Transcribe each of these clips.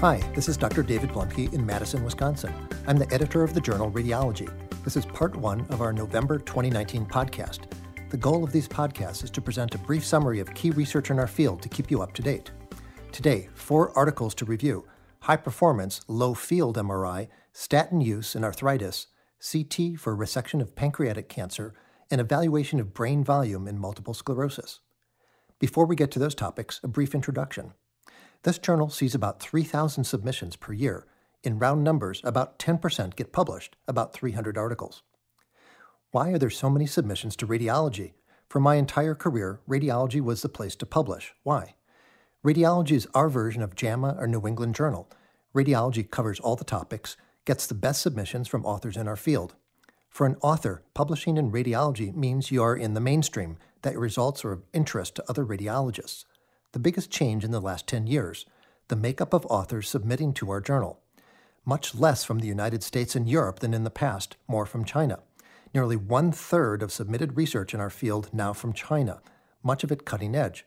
Hi, this is Dr. David Bluemke in Madison, Wisconsin. I'm the editor of the journal Radiology. This is part one of our November 2019 podcast. The goal of these podcasts is to present a brief summary of key research in our field to keep you up to date. Today, four articles to review high performance, low field MRI, statin use in arthritis, CT for resection of pancreatic cancer, and evaluation of brain volume in multiple sclerosis. Before we get to those topics, a brief introduction. This journal sees about 3,000 submissions per year. In round numbers, about 10% get published, about 300 articles. Why are there so many submissions to radiology? For my entire career, radiology was the place to publish. Why? Radiology is our version of JAMA or New England Journal. Radiology covers all the topics, gets the best submissions from authors in our field. For an author, publishing in radiology means you are in the mainstream, that your results are of interest to other radiologists. The biggest change in the last 10 years, the makeup of authors submitting to our journal. Much less from the United States and Europe than in the past, more from China. Nearly one third of submitted research in our field now from China, much of it cutting edge.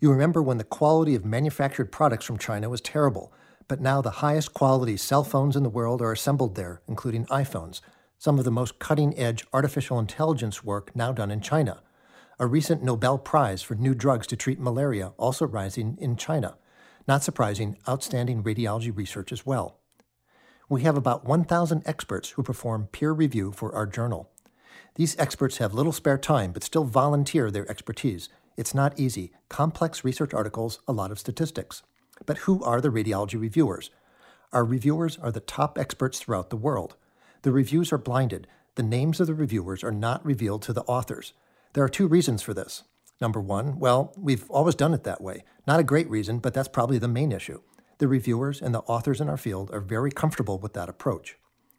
You remember when the quality of manufactured products from China was terrible, but now the highest quality cell phones in the world are assembled there, including iPhones, some of the most cutting edge artificial intelligence work now done in China. A recent Nobel Prize for new drugs to treat malaria also rising in China. Not surprising, outstanding radiology research as well. We have about 1,000 experts who perform peer review for our journal. These experts have little spare time but still volunteer their expertise. It's not easy. Complex research articles, a lot of statistics. But who are the radiology reviewers? Our reviewers are the top experts throughout the world. The reviews are blinded. The names of the reviewers are not revealed to the authors. There are two reasons for this. Number one, well, we've always done it that way. Not a great reason, but that's probably the main issue. The reviewers and the authors in our field are very comfortable with that approach.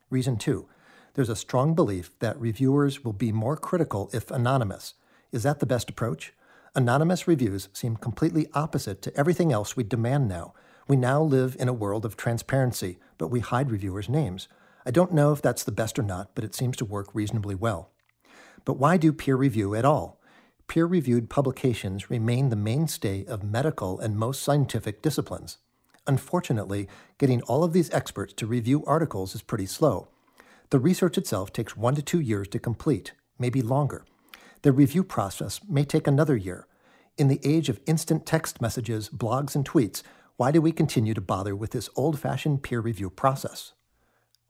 Reason two, there's a strong belief that reviewers will be more critical if anonymous. Is that the best approach? Anonymous reviews seem completely opposite to everything else we demand now. We now live in a world of transparency, but we hide reviewers' names. I don't know if that's the best or not, but it seems to work reasonably well. But why do peer review at all? Peer reviewed publications remain the mainstay of medical and most scientific disciplines. Unfortunately, getting all of these experts to review articles is pretty slow. The research itself takes one to two years to complete, maybe longer. The review process may take another year. In the age of instant text messages, blogs, and tweets, why do we continue to bother with this old fashioned peer review process?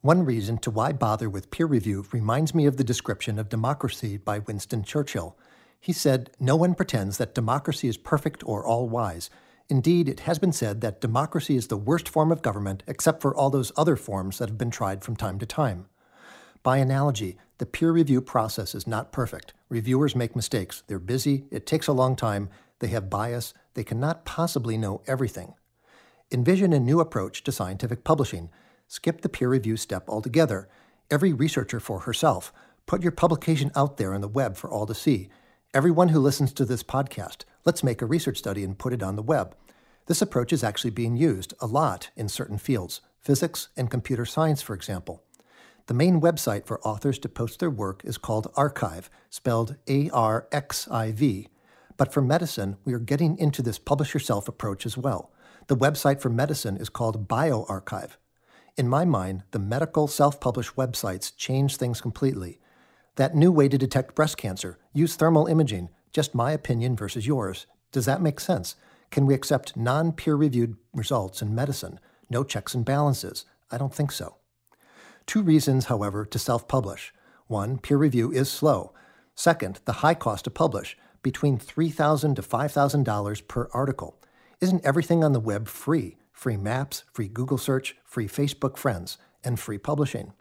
One reason to why bother with peer review reminds me of the description of democracy by Winston Churchill. He said, No one pretends that democracy is perfect or all wise. Indeed, it has been said that democracy is the worst form of government except for all those other forms that have been tried from time to time. By analogy, the peer review process is not perfect. Reviewers make mistakes. They're busy, it takes a long time, they have bias, they cannot possibly know everything. Envision a new approach to scientific publishing Skip the peer review step altogether. Every researcher for herself. Put your publication out there on the web for all to see. Everyone who listens to this podcast, let's make a research study and put it on the web. This approach is actually being used a lot in certain fields, physics and computer science, for example. The main website for authors to post their work is called arXiv, spelled A R X I V. But for medicine, we are getting into this publish yourself approach as well. The website for medicine is called bioRxiv. In my mind, the medical self published websites change things completely. That new way to detect breast cancer, use thermal imaging, just my opinion versus yours. Does that make sense? Can we accept non peer reviewed results in medicine? No checks and balances? I don't think so. Two reasons, however, to self publish. One, peer review is slow. Second, the high cost to publish, between 3,000 to $5,000 per article. Isn't everything on the web free? Free maps, free Google search, free Facebook friends, and free publishing.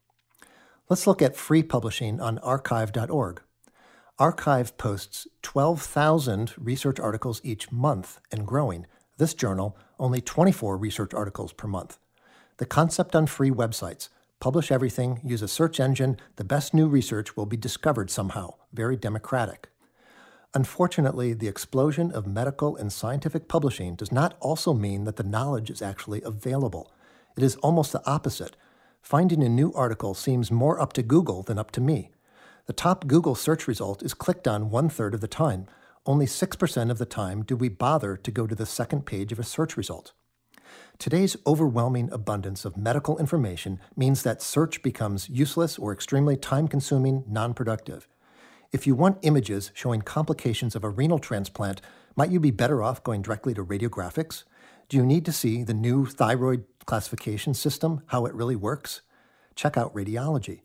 Let's look at free publishing on arXiv.org. arXiv posts 12,000 research articles each month and growing. This journal, only 24 research articles per month. The concept on free websites publish everything, use a search engine, the best new research will be discovered somehow. Very democratic. Unfortunately, the explosion of medical and scientific publishing does not also mean that the knowledge is actually available. It is almost the opposite. Finding a new article seems more up to Google than up to me. The top Google search result is clicked on one third of the time. Only 6% of the time do we bother to go to the second page of a search result. Today's overwhelming abundance of medical information means that search becomes useless or extremely time consuming, non productive. If you want images showing complications of a renal transplant, might you be better off going directly to radiographics? Do you need to see the new thyroid classification system, how it really works? Check out radiology.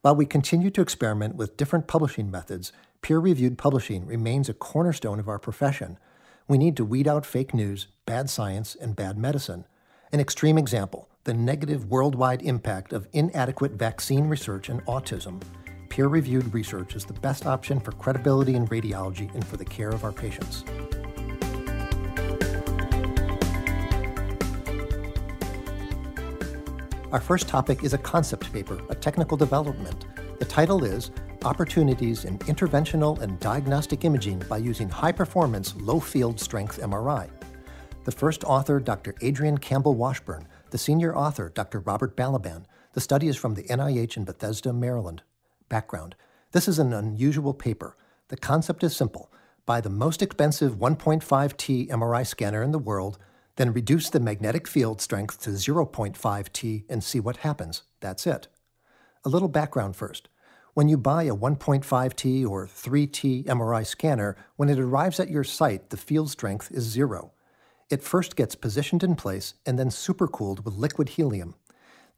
While we continue to experiment with different publishing methods, peer reviewed publishing remains a cornerstone of our profession. We need to weed out fake news, bad science, and bad medicine. An extreme example the negative worldwide impact of inadequate vaccine research and autism. Peer reviewed research is the best option for credibility in radiology and for the care of our patients. Our first topic is a concept paper, a technical development. The title is Opportunities in Interventional and Diagnostic Imaging by Using High Performance Low Field Strength MRI. The first author, Dr. Adrienne Campbell Washburn, the senior author, Dr. Robert Balaban. The study is from the NIH in Bethesda, Maryland. Background This is an unusual paper. The concept is simple buy the most expensive 1.5T MRI scanner in the world, then reduce the magnetic field strength to 0.5T and see what happens. That's it. A little background first. When you buy a 1.5T or 3T MRI scanner, when it arrives at your site, the field strength is zero. It first gets positioned in place and then supercooled with liquid helium.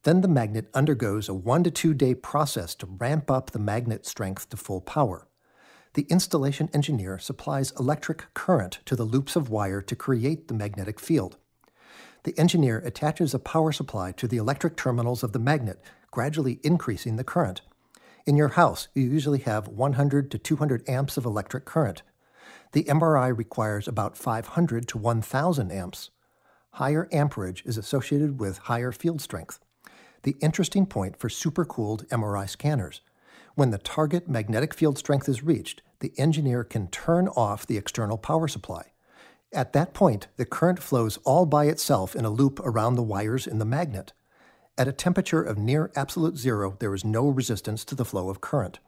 Then the magnet undergoes a one to two day process to ramp up the magnet strength to full power. The installation engineer supplies electric current to the loops of wire to create the magnetic field. The engineer attaches a power supply to the electric terminals of the magnet, gradually increasing the current. In your house, you usually have 100 to 200 amps of electric current. The MRI requires about 500 to 1000 amps. Higher amperage is associated with higher field strength. The interesting point for supercooled MRI scanners. When the target magnetic field strength is reached, the engineer can turn off the external power supply. At that point, the current flows all by itself in a loop around the wires in the magnet. At a temperature of near absolute zero, there is no resistance to the flow of current.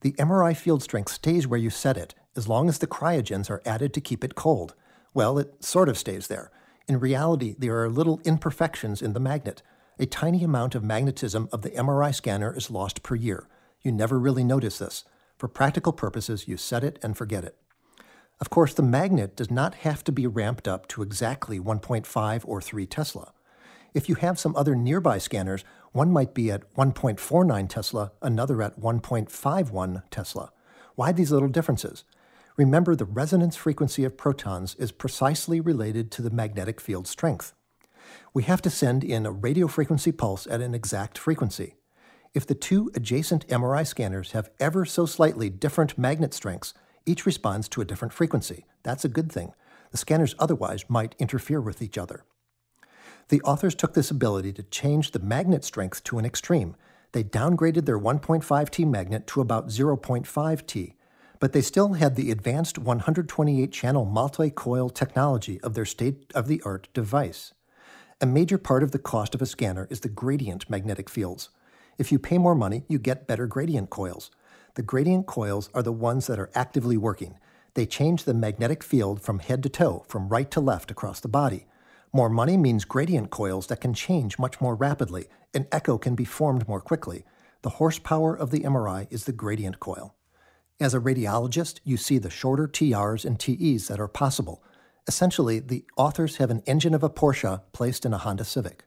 The MRI field strength stays where you set it, as long as the cryogens are added to keep it cold. Well, it sort of stays there. In reality, there are little imperfections in the magnet. A tiny amount of magnetism of the MRI scanner is lost per year. You never really notice this. For practical purposes, you set it and forget it. Of course, the magnet does not have to be ramped up to exactly 1.5 or 3 Tesla. If you have some other nearby scanners, one might be at 1.49 Tesla, another at 1.51 Tesla. Why these little differences? Remember, the resonance frequency of protons is precisely related to the magnetic field strength. We have to send in a radio frequency pulse at an exact frequency. If the two adjacent MRI scanners have ever so slightly different magnet strengths, each responds to a different frequency. That's a good thing. The scanners otherwise might interfere with each other. The authors took this ability to change the magnet strength to an extreme. They downgraded their 1.5T magnet to about 0.5T, but they still had the advanced 128 channel multi coil technology of their state of the art device. A major part of the cost of a scanner is the gradient magnetic fields. If you pay more money, you get better gradient coils. The gradient coils are the ones that are actively working. They change the magnetic field from head to toe, from right to left across the body. More money means gradient coils that can change much more rapidly. An echo can be formed more quickly. The horsepower of the MRI is the gradient coil. As a radiologist, you see the shorter TRs and TEs that are possible. Essentially, the authors have an engine of a Porsche placed in a Honda Civic.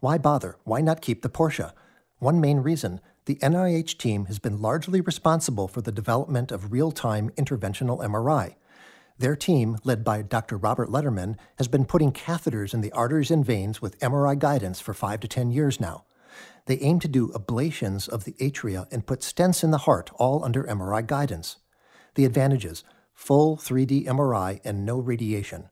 Why bother? Why not keep the Porsche? One main reason the NIH team has been largely responsible for the development of real time interventional MRI. Their team, led by Dr. Robert Lederman, has been putting catheters in the arteries and veins with MRI guidance for five to 10 years now. They aim to do ablations of the atria and put stents in the heart, all under MRI guidance. The advantages full 3D MRI and no radiation.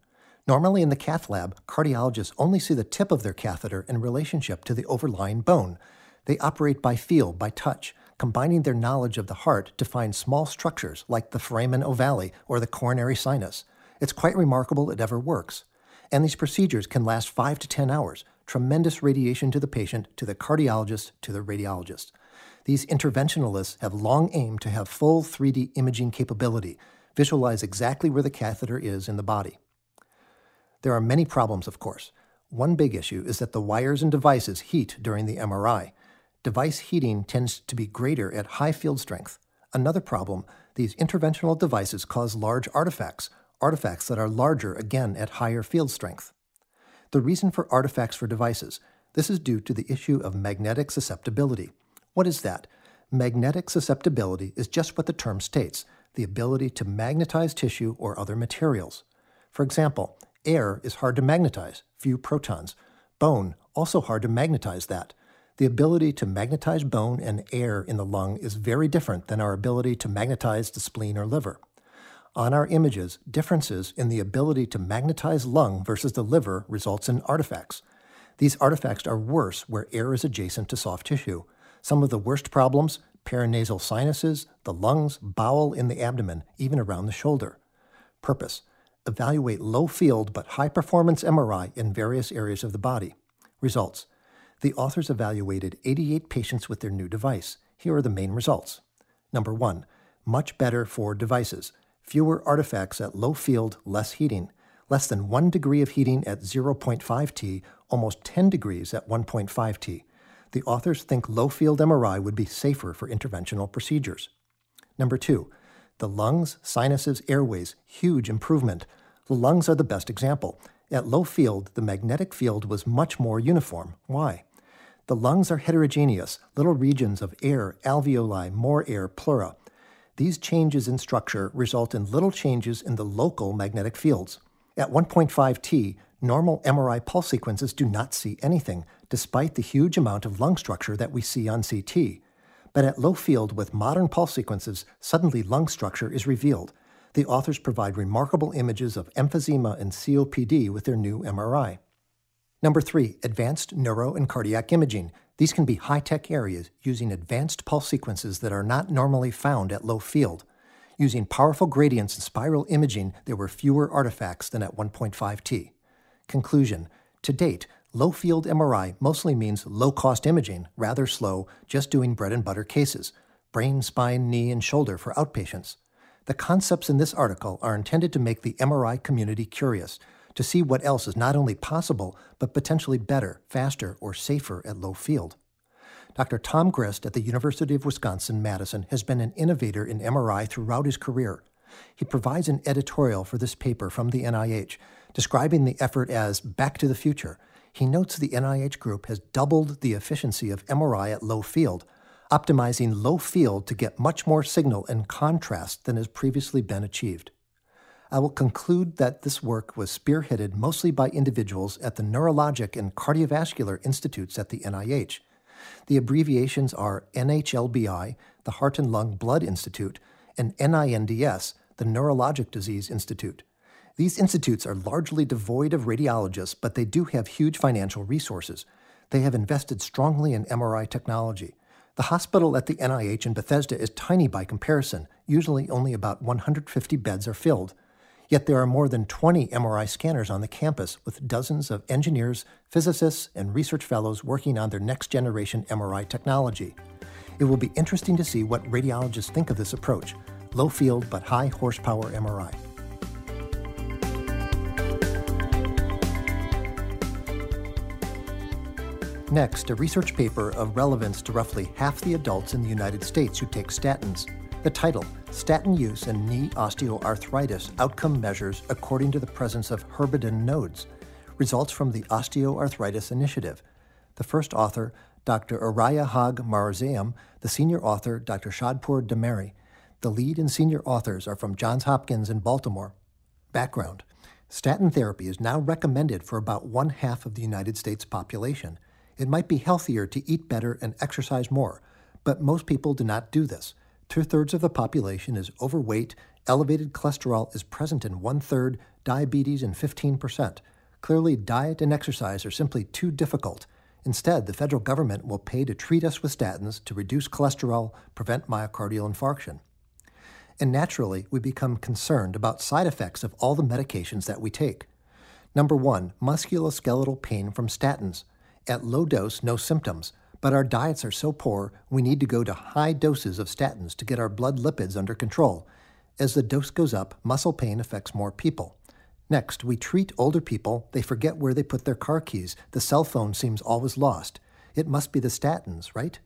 Normally in the cath lab, cardiologists only see the tip of their catheter in relationship to the overlying bone. They operate by feel, by touch, combining their knowledge of the heart to find small structures like the foramen ovale or the coronary sinus. It's quite remarkable it ever works. And these procedures can last 5 to 10 hours. Tremendous radiation to the patient, to the cardiologist, to the radiologist. These interventionalists have long aimed to have full 3D imaging capability, visualize exactly where the catheter is in the body. There are many problems, of course. One big issue is that the wires and devices heat during the MRI. Device heating tends to be greater at high field strength. Another problem these interventional devices cause large artifacts, artifacts that are larger again at higher field strength. The reason for artifacts for devices this is due to the issue of magnetic susceptibility. What is that? Magnetic susceptibility is just what the term states the ability to magnetize tissue or other materials. For example, air is hard to magnetize, few protons. Bone, also hard to magnetize that. The ability to magnetize bone and air in the lung is very different than our ability to magnetize the spleen or liver. On our images, differences in the ability to magnetize lung versus the liver results in artifacts. These artifacts are worse where air is adjacent to soft tissue. Some of the worst problems paranasal sinuses, the lungs, bowel in the abdomen, even around the shoulder. Purpose Evaluate low field but high performance MRI in various areas of the body. Results the authors evaluated 88 patients with their new device. Here are the main results. Number one, much better for devices. Fewer artifacts at low field, less heating. Less than 1 degree of heating at 0.5 T, almost 10 degrees at 1.5 T. The authors think low field MRI would be safer for interventional procedures. Number two, the lungs, sinuses, airways, huge improvement. The lungs are the best example. At low field, the magnetic field was much more uniform. Why? The lungs are heterogeneous, little regions of air, alveoli, more air, pleura. These changes in structure result in little changes in the local magnetic fields. At 1.5 T, normal MRI pulse sequences do not see anything, despite the huge amount of lung structure that we see on CT. But at low field with modern pulse sequences, suddenly lung structure is revealed. The authors provide remarkable images of emphysema and COPD with their new MRI. Number three, advanced neuro and cardiac imaging. These can be high tech areas using advanced pulse sequences that are not normally found at low field. Using powerful gradients and spiral imaging, there were fewer artifacts than at 1.5 T. Conclusion To date, low field MRI mostly means low cost imaging, rather slow, just doing bread and butter cases brain, spine, knee, and shoulder for outpatients. The concepts in this article are intended to make the MRI community curious to see what else is not only possible, but potentially better, faster, or safer at low field. Dr. Tom Grist at the University of Wisconsin Madison has been an innovator in MRI throughout his career. He provides an editorial for this paper from the NIH, describing the effort as back to the future. He notes the NIH group has doubled the efficiency of MRI at low field, optimizing low field to get much more signal and contrast than has previously been achieved. I will conclude that this work was spearheaded mostly by individuals at the Neurologic and Cardiovascular Institutes at the NIH. The abbreviations are NHLBI, the Heart and Lung Blood Institute, and NINDS, the Neurologic Disease Institute. These institutes are largely devoid of radiologists, but they do have huge financial resources. They have invested strongly in MRI technology. The hospital at the NIH in Bethesda is tiny by comparison. Usually only about 150 beds are filled. Yet there are more than 20 MRI scanners on the campus with dozens of engineers, physicists, and research fellows working on their next generation MRI technology. It will be interesting to see what radiologists think of this approach low field but high horsepower MRI. Next, a research paper of relevance to roughly half the adults in the United States who take statins. The title Statin Use and Knee Osteoarthritis Outcome Measures According to the Presence of Heberden Nodes results from the Osteoarthritis Initiative. The first author, Dr. Arya Haj-Mirzaian, the senior author, Dr. Shadpour Demehri. The lead and senior authors are from Johns Hopkins in Baltimore. Background Statin therapy is now recommended for about one half of the United States population. It might be healthier to eat better and exercise more, but most people do not do this. Two thirds of the population is overweight, elevated cholesterol is present in one third, diabetes in 15%. Clearly, diet and exercise are simply too difficult. Instead, the federal government will pay to treat us with statins to reduce cholesterol, prevent myocardial infarction. And naturally, we become concerned about side effects of all the medications that we take. Number one, musculoskeletal pain from statins. At low dose, no symptoms. But our diets are so poor, we need to go to high doses of statins to get our blood lipids under control. As the dose goes up, muscle pain affects more people. Next, we treat older people, they forget where they put their car keys. The cell phone seems always lost. It must be the statins, right?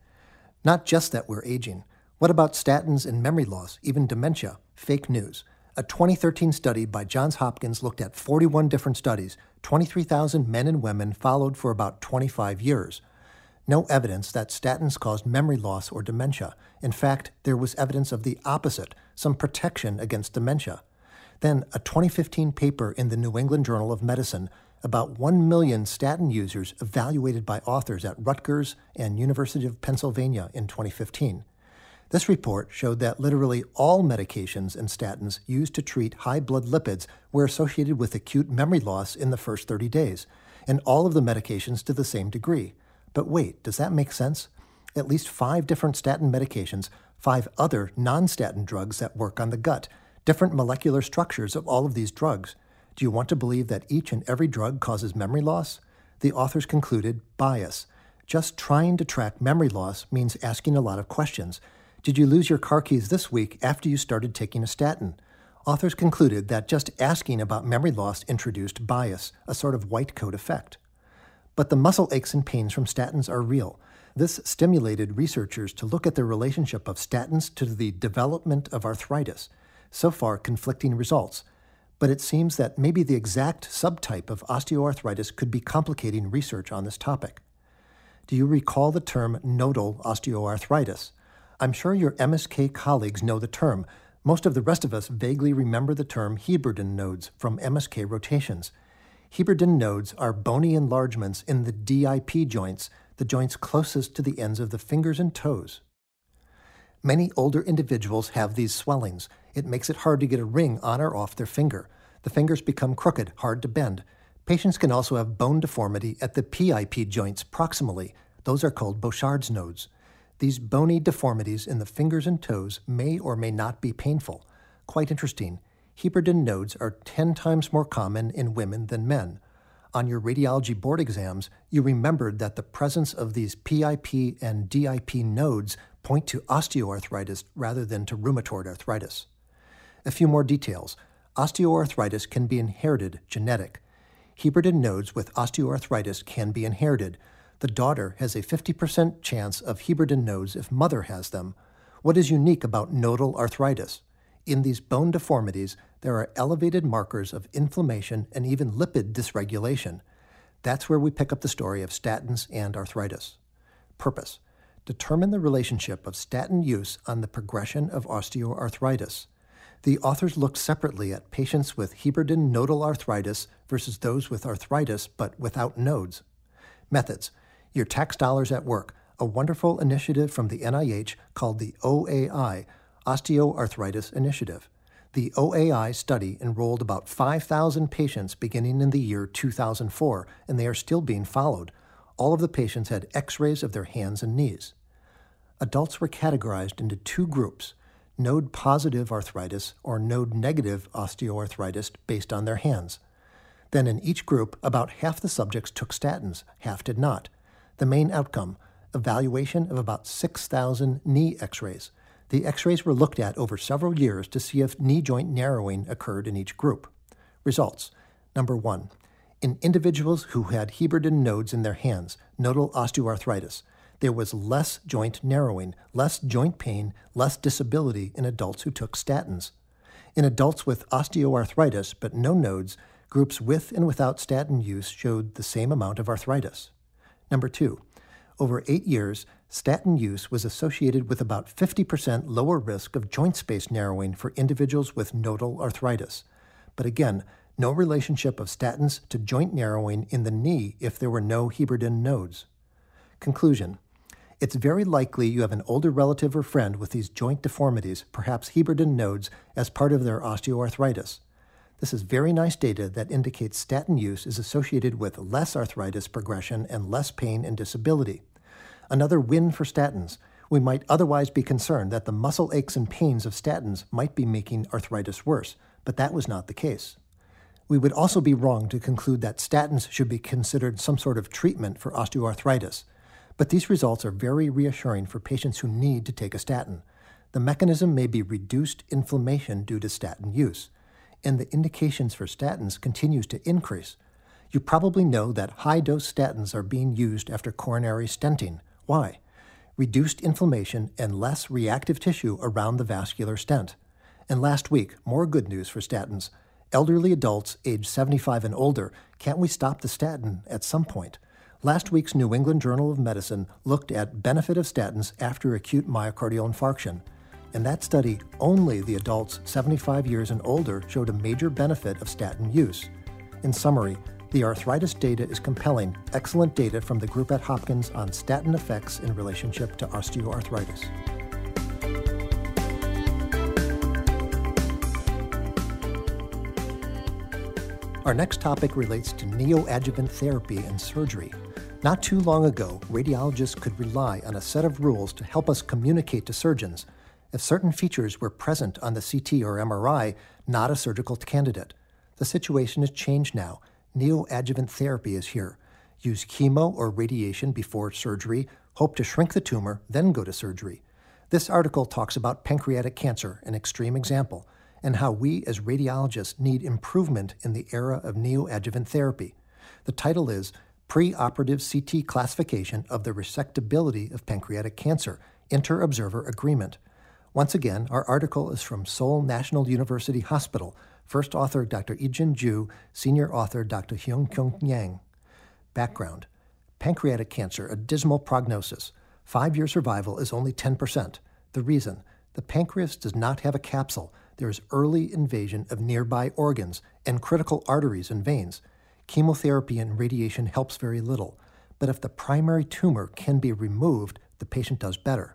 Not just that we're aging. What about statins and memory loss, even dementia? Fake news. A 2013 study by Johns Hopkins looked at 41 different studies, 23,000 men and women followed for about 25 years. No evidence that statins caused memory loss or dementia. In fact, there was evidence of the opposite, some protection against dementia. Then, a 2015 paper in the New England Journal of Medicine about 1 million statin users evaluated by authors at Rutgers and University of Pennsylvania in 2015. This report showed that literally all medications and statins used to treat high blood lipids were associated with acute memory loss in the first 30 days, and all of the medications to the same degree. But wait, does that make sense? At least five different statin medications, five other non statin drugs that work on the gut, different molecular structures of all of these drugs. Do you want to believe that each and every drug causes memory loss? The authors concluded bias. Just trying to track memory loss means asking a lot of questions. Did you lose your car keys this week after you started taking a statin? Authors concluded that just asking about memory loss introduced bias, a sort of white coat effect. But the muscle aches and pains from statins are real. This stimulated researchers to look at the relationship of statins to the development of arthritis. So far, conflicting results. But it seems that maybe the exact subtype of osteoarthritis could be complicating research on this topic. Do you recall the term nodal osteoarthritis? I'm sure your MSK colleagues know the term. Most of the rest of us vaguely remember the term Heberden nodes from MSK rotations. Heberden nodes are bony enlargements in the DIP joints, the joints closest to the ends of the fingers and toes. Many older individuals have these swellings. It makes it hard to get a ring on or off their finger. The fingers become crooked, hard to bend. Patients can also have bone deformity at the PIP joints proximally. Those are called Bouchard's nodes. These bony deformities in the fingers and toes may or may not be painful. Quite interesting. Heberden nodes are 10 times more common in women than men on your radiology board exams, you remembered that the presence of these PIP and DIP nodes point to osteoarthritis rather than to rheumatoid arthritis. A few more details. Osteoarthritis can be inherited, genetic. Heberden nodes with osteoarthritis can be inherited. The daughter has a 50% chance of Heberden nodes if mother has them. What is unique about nodal arthritis? In these bone deformities, there are elevated markers of inflammation and even lipid dysregulation. That's where we pick up the story of statins and arthritis. Purpose Determine the relationship of statin use on the progression of osteoarthritis. The authors looked separately at patients with Heberden nodal arthritis versus those with arthritis but without nodes. Methods Your tax dollars at work, a wonderful initiative from the NIH called the OAI, Osteoarthritis Initiative. The OAI study enrolled about 5,000 patients beginning in the year 2004, and they are still being followed. All of the patients had x rays of their hands and knees. Adults were categorized into two groups node positive arthritis or node negative osteoarthritis based on their hands. Then, in each group, about half the subjects took statins, half did not. The main outcome evaluation of about 6,000 knee x rays. The x rays were looked at over several years to see if knee joint narrowing occurred in each group. Results Number one, in individuals who had Heberden nodes in their hands, nodal osteoarthritis, there was less joint narrowing, less joint pain, less disability in adults who took statins. In adults with osteoarthritis but no nodes, groups with and without statin use showed the same amount of arthritis. Number two, over eight years, statin use was associated with about 50% lower risk of joint space narrowing for individuals with nodal arthritis. But again, no relationship of statins to joint narrowing in the knee if there were no Heberden nodes. Conclusion It's very likely you have an older relative or friend with these joint deformities, perhaps Heberden nodes, as part of their osteoarthritis. This is very nice data that indicates statin use is associated with less arthritis progression and less pain and disability. Another win for statins. We might otherwise be concerned that the muscle aches and pains of statins might be making arthritis worse, but that was not the case. We would also be wrong to conclude that statins should be considered some sort of treatment for osteoarthritis, but these results are very reassuring for patients who need to take a statin. The mechanism may be reduced inflammation due to statin use. And the indications for statins continues to increase. You probably know that high dose statins are being used after coronary stenting. Why? Reduced inflammation and less reactive tissue around the vascular stent. And last week, more good news for statins. Elderly adults aged 75 and older, can't we stop the statin at some point? Last week's New England Journal of Medicine looked at benefit of statins after acute myocardial infarction. In that study, only the adults 75 years and older showed a major benefit of statin use. In summary, the arthritis data is compelling, excellent data from the group at Hopkins on statin effects in relationship to osteoarthritis. Our next topic relates to neoadjuvant therapy and surgery. Not too long ago, radiologists could rely on a set of rules to help us communicate to surgeons if certain features were present on the CT or MRI, not a surgical candidate. The situation has changed now. Neoadjuvant therapy is here. Use chemo or radiation before surgery, hope to shrink the tumor, then go to surgery. This article talks about pancreatic cancer, an extreme example, and how we as radiologists need improvement in the era of neoadjuvant therapy. The title is Preoperative CT Classification of the Resectability of Pancreatic Cancer Inter Observer Agreement. Once again, our article is from Seoul National University Hospital, first author Dr. Ijin Joo, senior author Dr. Hyung Kyung Yang. Background Pancreatic cancer, a dismal prognosis. Five year survival is only 10%. The reason the pancreas does not have a capsule. There is early invasion of nearby organs and critical arteries and veins. Chemotherapy and radiation helps very little, but if the primary tumor can be removed, the patient does better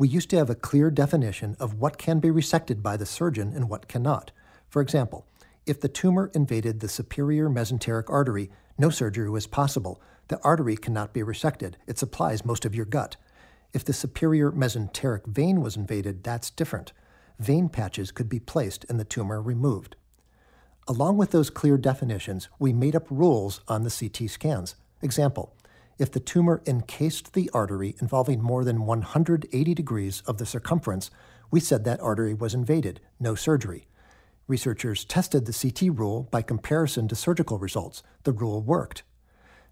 we used to have a clear definition of what can be resected by the surgeon and what cannot. For example, if the tumor invaded the superior mesenteric artery, no surgery was possible. The artery cannot be resected, it supplies most of your gut. If the superior mesenteric vein was invaded, that's different. Vein patches could be placed and the tumor removed. Along with those clear definitions, we made up rules on the CT scans. Example if the tumor encased the artery involving more than 180 degrees of the circumference, we said that artery was invaded, no surgery. Researchers tested the CT rule by comparison to surgical results. The rule worked.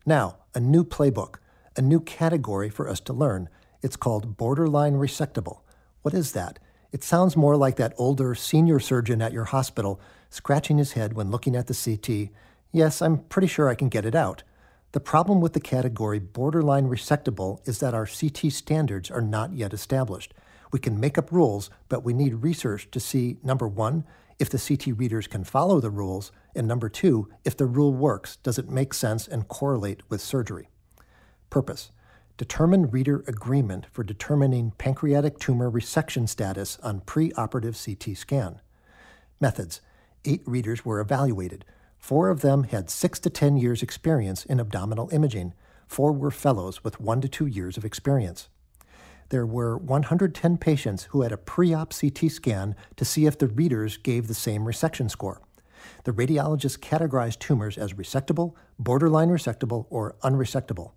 Now, a new playbook, a new category for us to learn. It's called borderline resectable. What is that? It sounds more like that older senior surgeon at your hospital scratching his head when looking at the CT. Yes, I'm pretty sure I can get it out. The problem with the category borderline resectable is that our CT standards are not yet established. We can make up rules, but we need research to see number one, if the CT readers can follow the rules, and number two, if the rule works, does it make sense and correlate with surgery? Purpose Determine reader agreement for determining pancreatic tumor resection status on preoperative CT scan. Methods Eight readers were evaluated. Four of them had six to 10 years' experience in abdominal imaging. Four were fellows with one to two years of experience. There were 110 patients who had a pre op CT scan to see if the readers gave the same resection score. The radiologist categorized tumors as resectable, borderline resectable, or unresectable.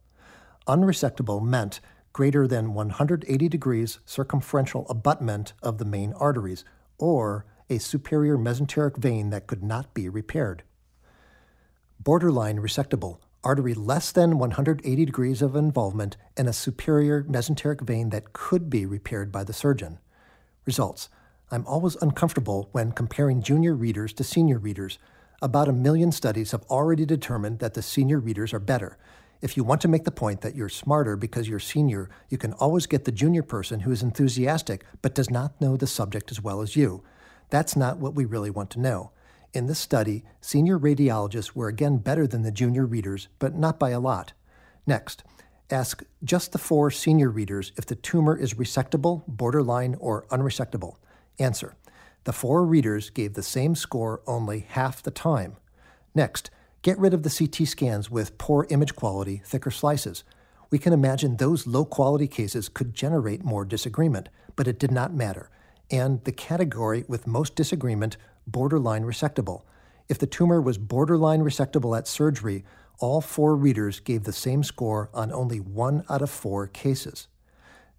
Unresectable meant greater than 180 degrees circumferential abutment of the main arteries, or a superior mesenteric vein that could not be repaired borderline resectable, artery less than 180 degrees of involvement, and a superior mesenteric vein that could be repaired by the surgeon. Results I'm always uncomfortable when comparing junior readers to senior readers. About a million studies have already determined that the senior readers are better. If you want to make the point that you're smarter because you're senior, you can always get the junior person who is enthusiastic but does not know the subject as well as you. That's not what we really want to know. In this study, senior radiologists were again better than the junior readers, but not by a lot. Next, ask just the four senior readers if the tumor is resectable, borderline, or unresectable. Answer The four readers gave the same score only half the time. Next, get rid of the CT scans with poor image quality, thicker slices. We can imagine those low quality cases could generate more disagreement, but it did not matter. And the category with most disagreement borderline resectable. If the tumor was borderline resectable at surgery, all four readers gave the same score on only one out of four cases.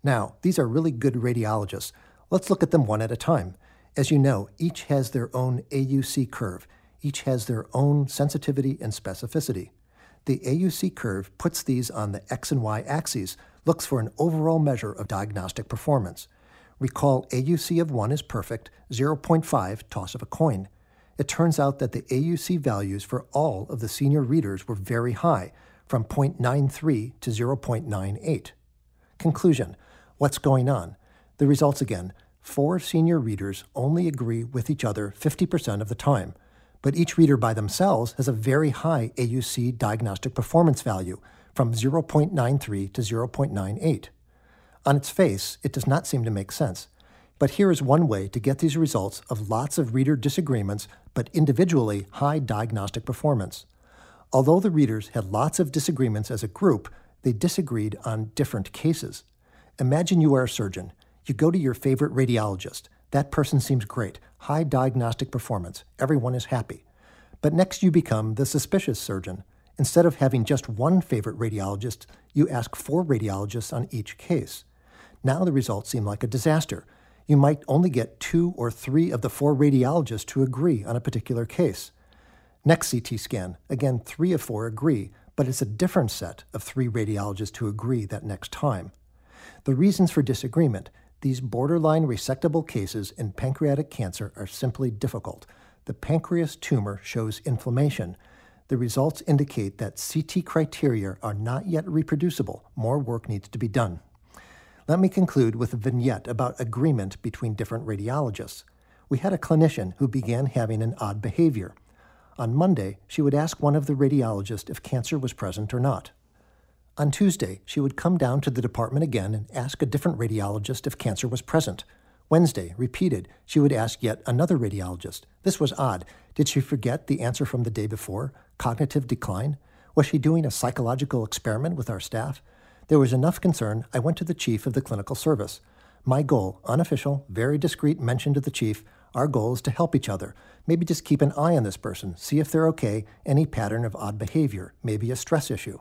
Now, these are really good radiologists. Let's look at them one at a time. As you know, each has their own AUC curve, each has their own sensitivity and specificity. The AUC curve puts these on the X and Y axes, looks for an overall measure of diagnostic performance. Recall AUC of 1 is perfect, 0.5 toss of a coin. It turns out that the AUC values for all of the senior readers were very high, from 0.93 to 0.98. Conclusion What's going on? The results again four senior readers only agree with each other 50% of the time, but each reader by themselves has a very high AUC diagnostic performance value, from 0.93 to 0.98. On its face, it does not seem to make sense. But here is one way to get these results of lots of reader disagreements, but individually high diagnostic performance. Although the readers had lots of disagreements as a group, they disagreed on different cases. Imagine you are a surgeon. You go to your favorite radiologist. That person seems great, high diagnostic performance, everyone is happy. But next you become the suspicious surgeon. Instead of having just one favorite radiologist, you ask four radiologists on each case. Now the results seem like a disaster. You might only get two or three of the four radiologists to agree on a particular case. Next CT scan, again, three of four agree, but it's a different set of three radiologists who agree that next time. The reasons for disagreement these borderline resectable cases in pancreatic cancer are simply difficult. The pancreas tumor shows inflammation. The results indicate that CT criteria are not yet reproducible. More work needs to be done. Let me conclude with a vignette about agreement between different radiologists. We had a clinician who began having an odd behavior. On Monday, she would ask one of the radiologists if cancer was present or not. On Tuesday, she would come down to the department again and ask a different radiologist if cancer was present. Wednesday, repeated, she would ask yet another radiologist. This was odd. Did she forget the answer from the day before? Cognitive decline? Was she doing a psychological experiment with our staff? There was enough concern, I went to the chief of the clinical service. My goal, unofficial, very discreet mention to the chief, our goal is to help each other. Maybe just keep an eye on this person, see if they're okay, any pattern of odd behavior, maybe a stress issue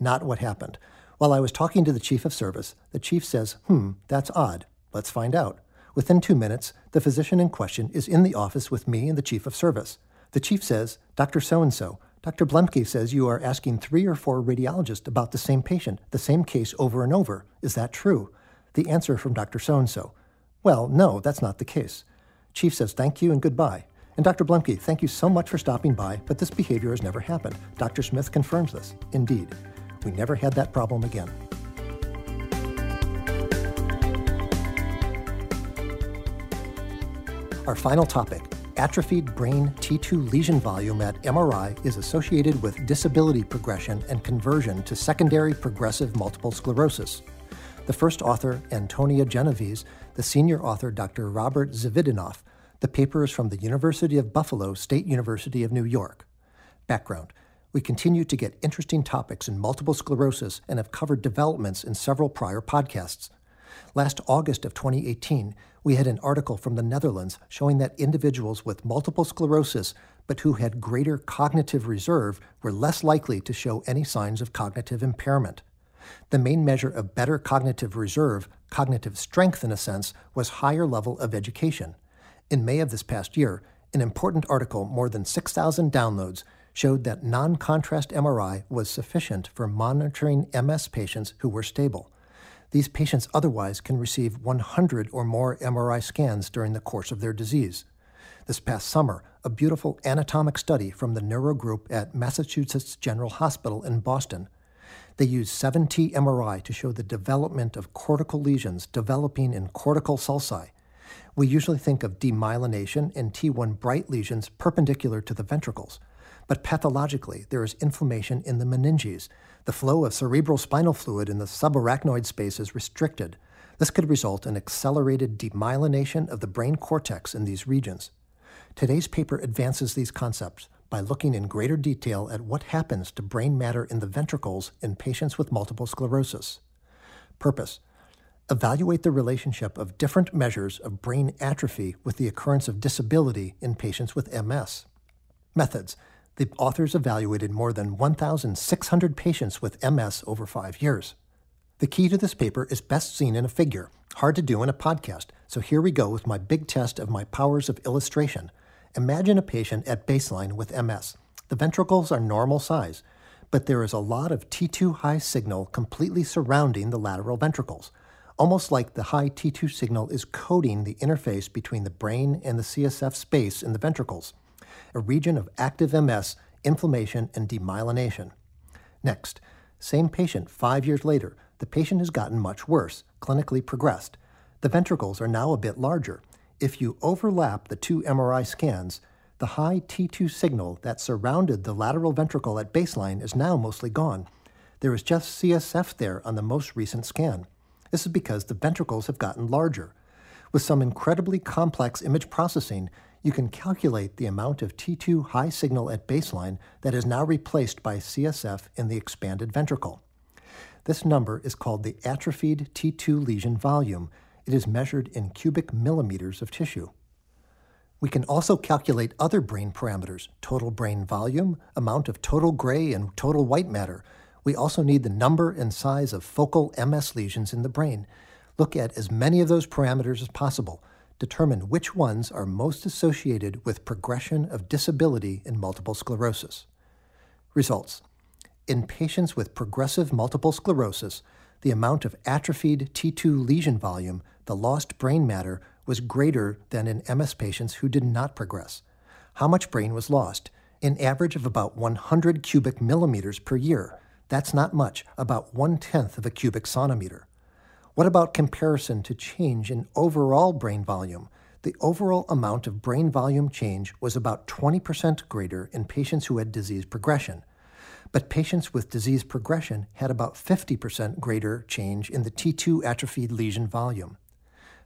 not what happened. While I was talking to the chief of service, the chief says, Hmm, that's odd. Let's find out. Within two minutes, the physician in question is in the office with me and the chief of service. The chief says, Dr. So and so, Dr. Bluemke says you are asking three or four radiologists about the same patient, the same case over and over. Is that true? The answer from Dr. So and so, Well, no, that's not the case. Chief says, Thank you and goodbye. And Dr. Bluemke, thank you so much for stopping by, but this behavior has never happened. Dr. Smith confirms this. Indeed. We never had that problem again. Our final topic atrophied brain T2 lesion volume at MRI is associated with disability progression and conversion to secondary progressive multiple sclerosis. The first author, Antonia Genovese, the senior author, Dr. Robert Zivadinov. The paper is from the University of Buffalo State University of New York. Background we continue to get interesting topics in multiple sclerosis and have covered developments in several prior podcasts. Last August of 2018, we had an article from the Netherlands showing that individuals with multiple sclerosis but who had greater cognitive reserve were less likely to show any signs of cognitive impairment. The main measure of better cognitive reserve, cognitive strength in a sense, was higher level of education. In May of this past year, an important article, more than 6,000 downloads, showed that non contrast MRI was sufficient for monitoring MS patients who were stable. These patients otherwise can receive 100 or more MRI scans during the course of their disease. This past summer, a beautiful anatomic study from the neuro group at Massachusetts General Hospital in Boston. They used 7T MRI to show the development of cortical lesions developing in cortical sulci. We usually think of demyelination and T1 bright lesions perpendicular to the ventricles. But pathologically, there is inflammation in the meninges. The flow of cerebral spinal fluid in the subarachnoid space is restricted. This could result in accelerated demyelination of the brain cortex in these regions. Today's paper advances these concepts by looking in greater detail at what happens to brain matter in the ventricles in patients with multiple sclerosis. Purpose Evaluate the relationship of different measures of brain atrophy with the occurrence of disability in patients with MS. Methods the authors evaluated more than 1,600 patients with MS over five years. The key to this paper is best seen in a figure, hard to do in a podcast, so here we go with my big test of my powers of illustration. Imagine a patient at baseline with MS. The ventricles are normal size, but there is a lot of T2 high signal completely surrounding the lateral ventricles, almost like the high T2 signal is coating the interface between the brain and the CSF space in the ventricles, a region of active MS, inflammation, and demyelination. Next, same patient five years later, the patient has gotten much worse, clinically progressed. The ventricles are now a bit larger, if you overlap the two MRI scans, the high T2 signal that surrounded the lateral ventricle at baseline is now mostly gone. There is just CSF there on the most recent scan. This is because the ventricles have gotten larger. With some incredibly complex image processing, you can calculate the amount of T2 high signal at baseline that is now replaced by CSF in the expanded ventricle. This number is called the atrophied T2 lesion volume it is measured in cubic millimeters of tissue. We can also calculate other brain parameters total brain volume, amount of total gray and total white matter. We also need the number and size of focal MS lesions in the brain. Look at as many of those parameters as possible. Determine which ones are most associated with progression of disability in multiple sclerosis. Results In patients with progressive multiple sclerosis, the amount of atrophied T2 lesion volume, the lost brain matter, was greater than in MS patients who did not progress. How much brain was lost? An average of about 100 cubic millimeters per year. That's not much, about one tenth of a cubic centimeter. What about comparison to change in overall brain volume? The overall amount of brain volume change was about 20% greater in patients who had disease progression but patients with disease progression had about 50% greater change in the T2 atrophied lesion volume.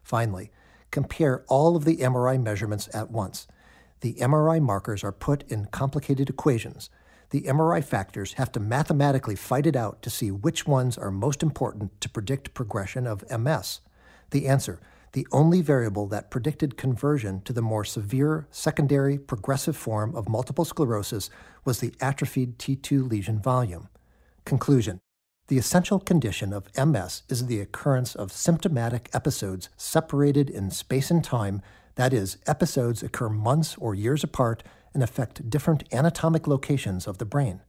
Finally, compare all of the MRI measurements at once. The MRI markers are put in complicated equations. The MRI factors have to mathematically fight it out to see which ones are most important to predict progression of MS. The answer the only variable that predicted conversion to the more severe secondary progressive form of multiple sclerosis was the atrophied T2 lesion volume. Conclusion The essential condition of MS is the occurrence of symptomatic episodes separated in space and time, that is, episodes occur months or years apart and affect different anatomic locations of the brain.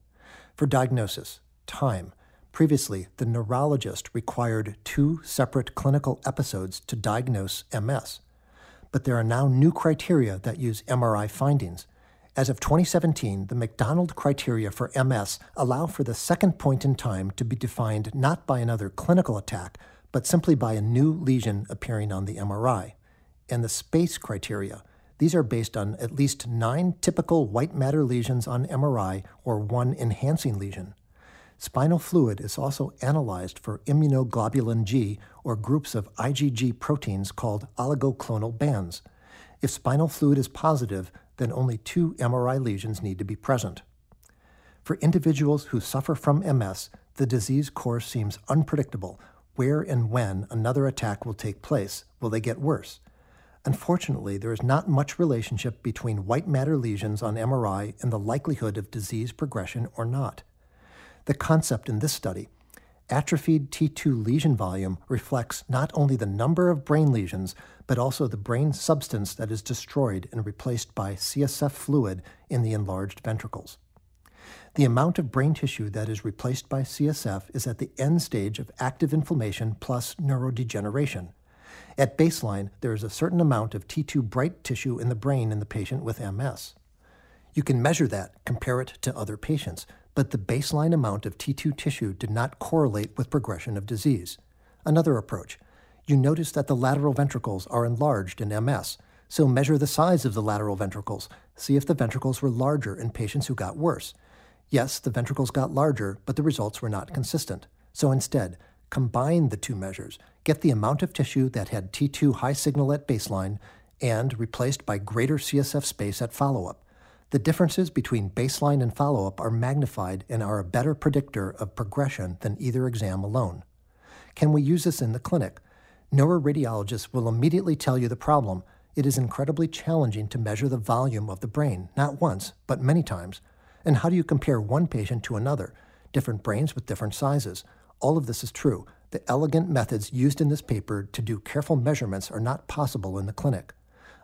For diagnosis, time, Previously, the neurologist required two separate clinical episodes to diagnose MS. But there are now new criteria that use MRI findings. As of 2017, the McDonald criteria for MS allow for the second point in time to be defined not by another clinical attack, but simply by a new lesion appearing on the MRI. And the SPACE criteria, these are based on at least nine typical white matter lesions on MRI or one enhancing lesion. Spinal fluid is also analyzed for immunoglobulin G or groups of IgG proteins called oligoclonal bands. If spinal fluid is positive, then only two MRI lesions need to be present. For individuals who suffer from MS, the disease course seems unpredictable. Where and when another attack will take place, will they get worse? Unfortunately, there is not much relationship between white matter lesions on MRI and the likelihood of disease progression or not. The concept in this study, atrophied T2 lesion volume, reflects not only the number of brain lesions, but also the brain substance that is destroyed and replaced by CSF fluid in the enlarged ventricles. The amount of brain tissue that is replaced by CSF is at the end stage of active inflammation plus neurodegeneration. At baseline, there is a certain amount of T2 bright tissue in the brain in the patient with MS. You can measure that, compare it to other patients, but the baseline amount of T2 tissue did not correlate with progression of disease. Another approach. You notice that the lateral ventricles are enlarged in MS, so measure the size of the lateral ventricles. See if the ventricles were larger in patients who got worse. Yes, the ventricles got larger, but the results were not consistent. So instead, combine the two measures. Get the amount of tissue that had T2 high signal at baseline and replaced by greater CSF space at follow up. The differences between baseline and follow up are magnified and are a better predictor of progression than either exam alone. Can we use this in the clinic? Neuroradiologists will immediately tell you the problem. It is incredibly challenging to measure the volume of the brain, not once, but many times. And how do you compare one patient to another? Different brains with different sizes. All of this is true. the elegant methods used in this paper to do careful measurements are not possible in the clinic.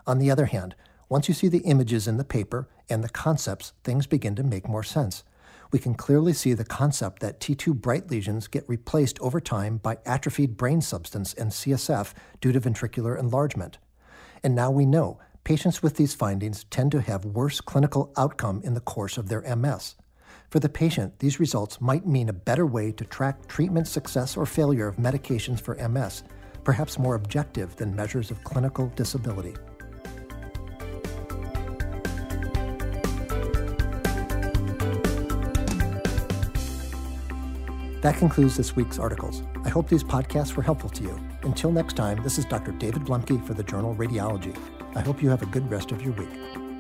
On the other hand, once you see the images in the paper and the concepts, things begin to make more sense. We can clearly see the concept that T2 bright lesions get replaced over time by atrophied brain substance and CSF due to ventricular enlargement. And now we know patients with these findings tend to have worse clinical outcome in the course of their MS. For the patient, these results might mean a better way to track treatment success or failure of medications for MS, perhaps more objective than measures of clinical disability. That concludes this week's articles. I hope these podcasts were helpful to you. Until next time, this is Dr. David Bluemke for the journal Radiology. I hope you have a good rest of your week.